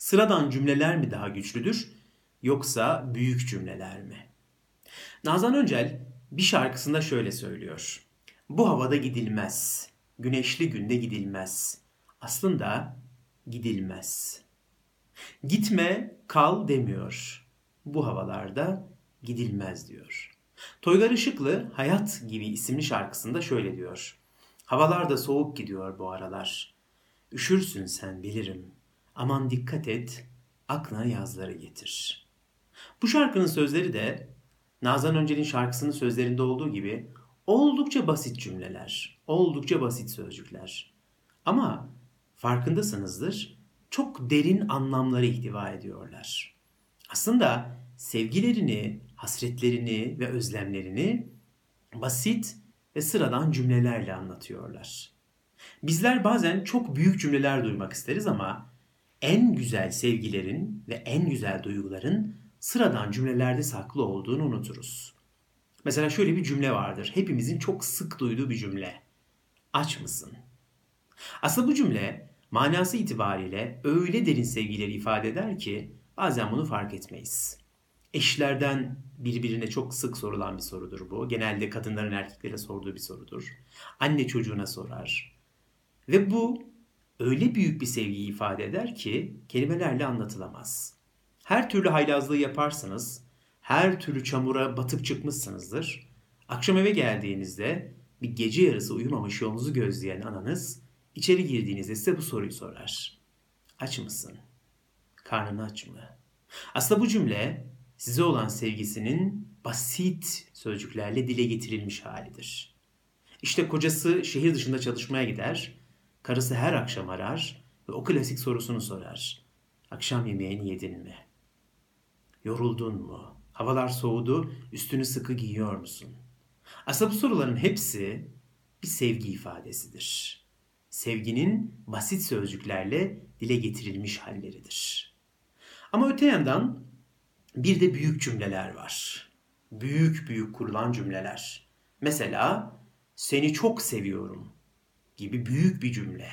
Sıradan cümleler mi daha güçlüdür yoksa büyük cümleler mi? Nazan Öncel bir şarkısında şöyle söylüyor. Bu havada gidilmez. Güneşli günde gidilmez. Aslında gidilmez. Gitme, kal demiyor. Bu havalarda gidilmez diyor. Toygar Işıklı Hayat gibi isimli şarkısında şöyle diyor. Havalar da soğuk gidiyor bu aralar. Üşürsün sen bilirim. Aman dikkat et, aklına yazları getir. Bu şarkının sözleri de Nazan Öncel'in şarkısının sözlerinde olduğu gibi oldukça basit cümleler, oldukça basit sözcükler. Ama farkındasınızdır çok derin anlamları ihtiva ediyorlar. Aslında sevgilerini, hasretlerini ve özlemlerini basit ve sıradan cümlelerle anlatıyorlar. Bizler bazen çok büyük cümleler duymak isteriz ama en güzel sevgilerin ve en güzel duyguların sıradan cümlelerde saklı olduğunu unuturuz. Mesela şöyle bir cümle vardır. Hepimizin çok sık duyduğu bir cümle. Aç mısın? Aslında bu cümle manası itibariyle öyle derin sevgileri ifade eder ki bazen bunu fark etmeyiz. Eşlerden birbirine çok sık sorulan bir sorudur bu. Genelde kadınların erkeklere sorduğu bir sorudur. Anne çocuğuna sorar. Ve bu öyle büyük bir sevgiyi ifade eder ki kelimelerle anlatılamaz. Her türlü haylazlığı yaparsınız, her türlü çamura batıp çıkmışsınızdır. Akşam eve geldiğinizde bir gece yarısı uyumamış yolunuzu gözleyen ananız içeri girdiğinizde size bu soruyu sorar. Aç mısın? Karnın aç mı? Aslında bu cümle size olan sevgisinin basit sözcüklerle dile getirilmiş halidir. İşte kocası şehir dışında çalışmaya gider, karısı her akşam arar ve o klasik sorusunu sorar. Akşam yemeğini yedin mi? Yoruldun mu? Havalar soğudu, üstünü sıkı giyiyor musun? Aslında bu soruların hepsi bir sevgi ifadesidir. Sevginin basit sözcüklerle dile getirilmiş halleridir. Ama öte yandan bir de büyük cümleler var. Büyük büyük kurulan cümleler. Mesela seni çok seviyorum gibi büyük bir cümle.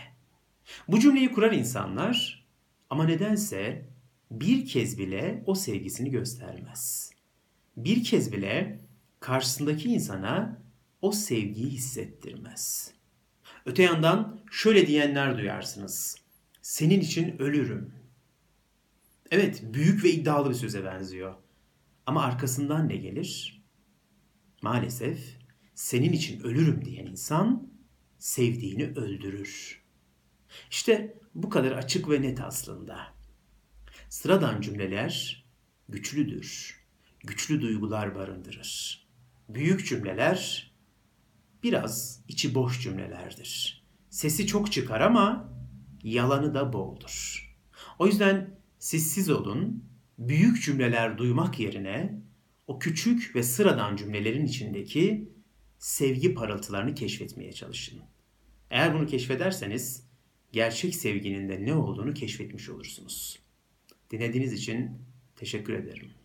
Bu cümleyi kurar insanlar ama nedense bir kez bile o sevgisini göstermez. Bir kez bile karşısındaki insana o sevgiyi hissettirmez. Öte yandan şöyle diyenler duyarsınız. Senin için ölürüm. Evet, büyük ve iddialı bir söze benziyor. Ama arkasından ne gelir? Maalesef senin için ölürüm diyen insan sevdiğini öldürür. İşte bu kadar açık ve net aslında. Sıradan cümleler güçlüdür. Güçlü duygular barındırır. Büyük cümleler biraz içi boş cümlelerdir. Sesi çok çıkar ama yalanı da boldur. O yüzden siz siz olun, büyük cümleler duymak yerine o küçük ve sıradan cümlelerin içindeki sevgi parıltılarını keşfetmeye çalışın. Eğer bunu keşfederseniz gerçek sevginin de ne olduğunu keşfetmiş olursunuz. Dinlediğiniz için teşekkür ederim.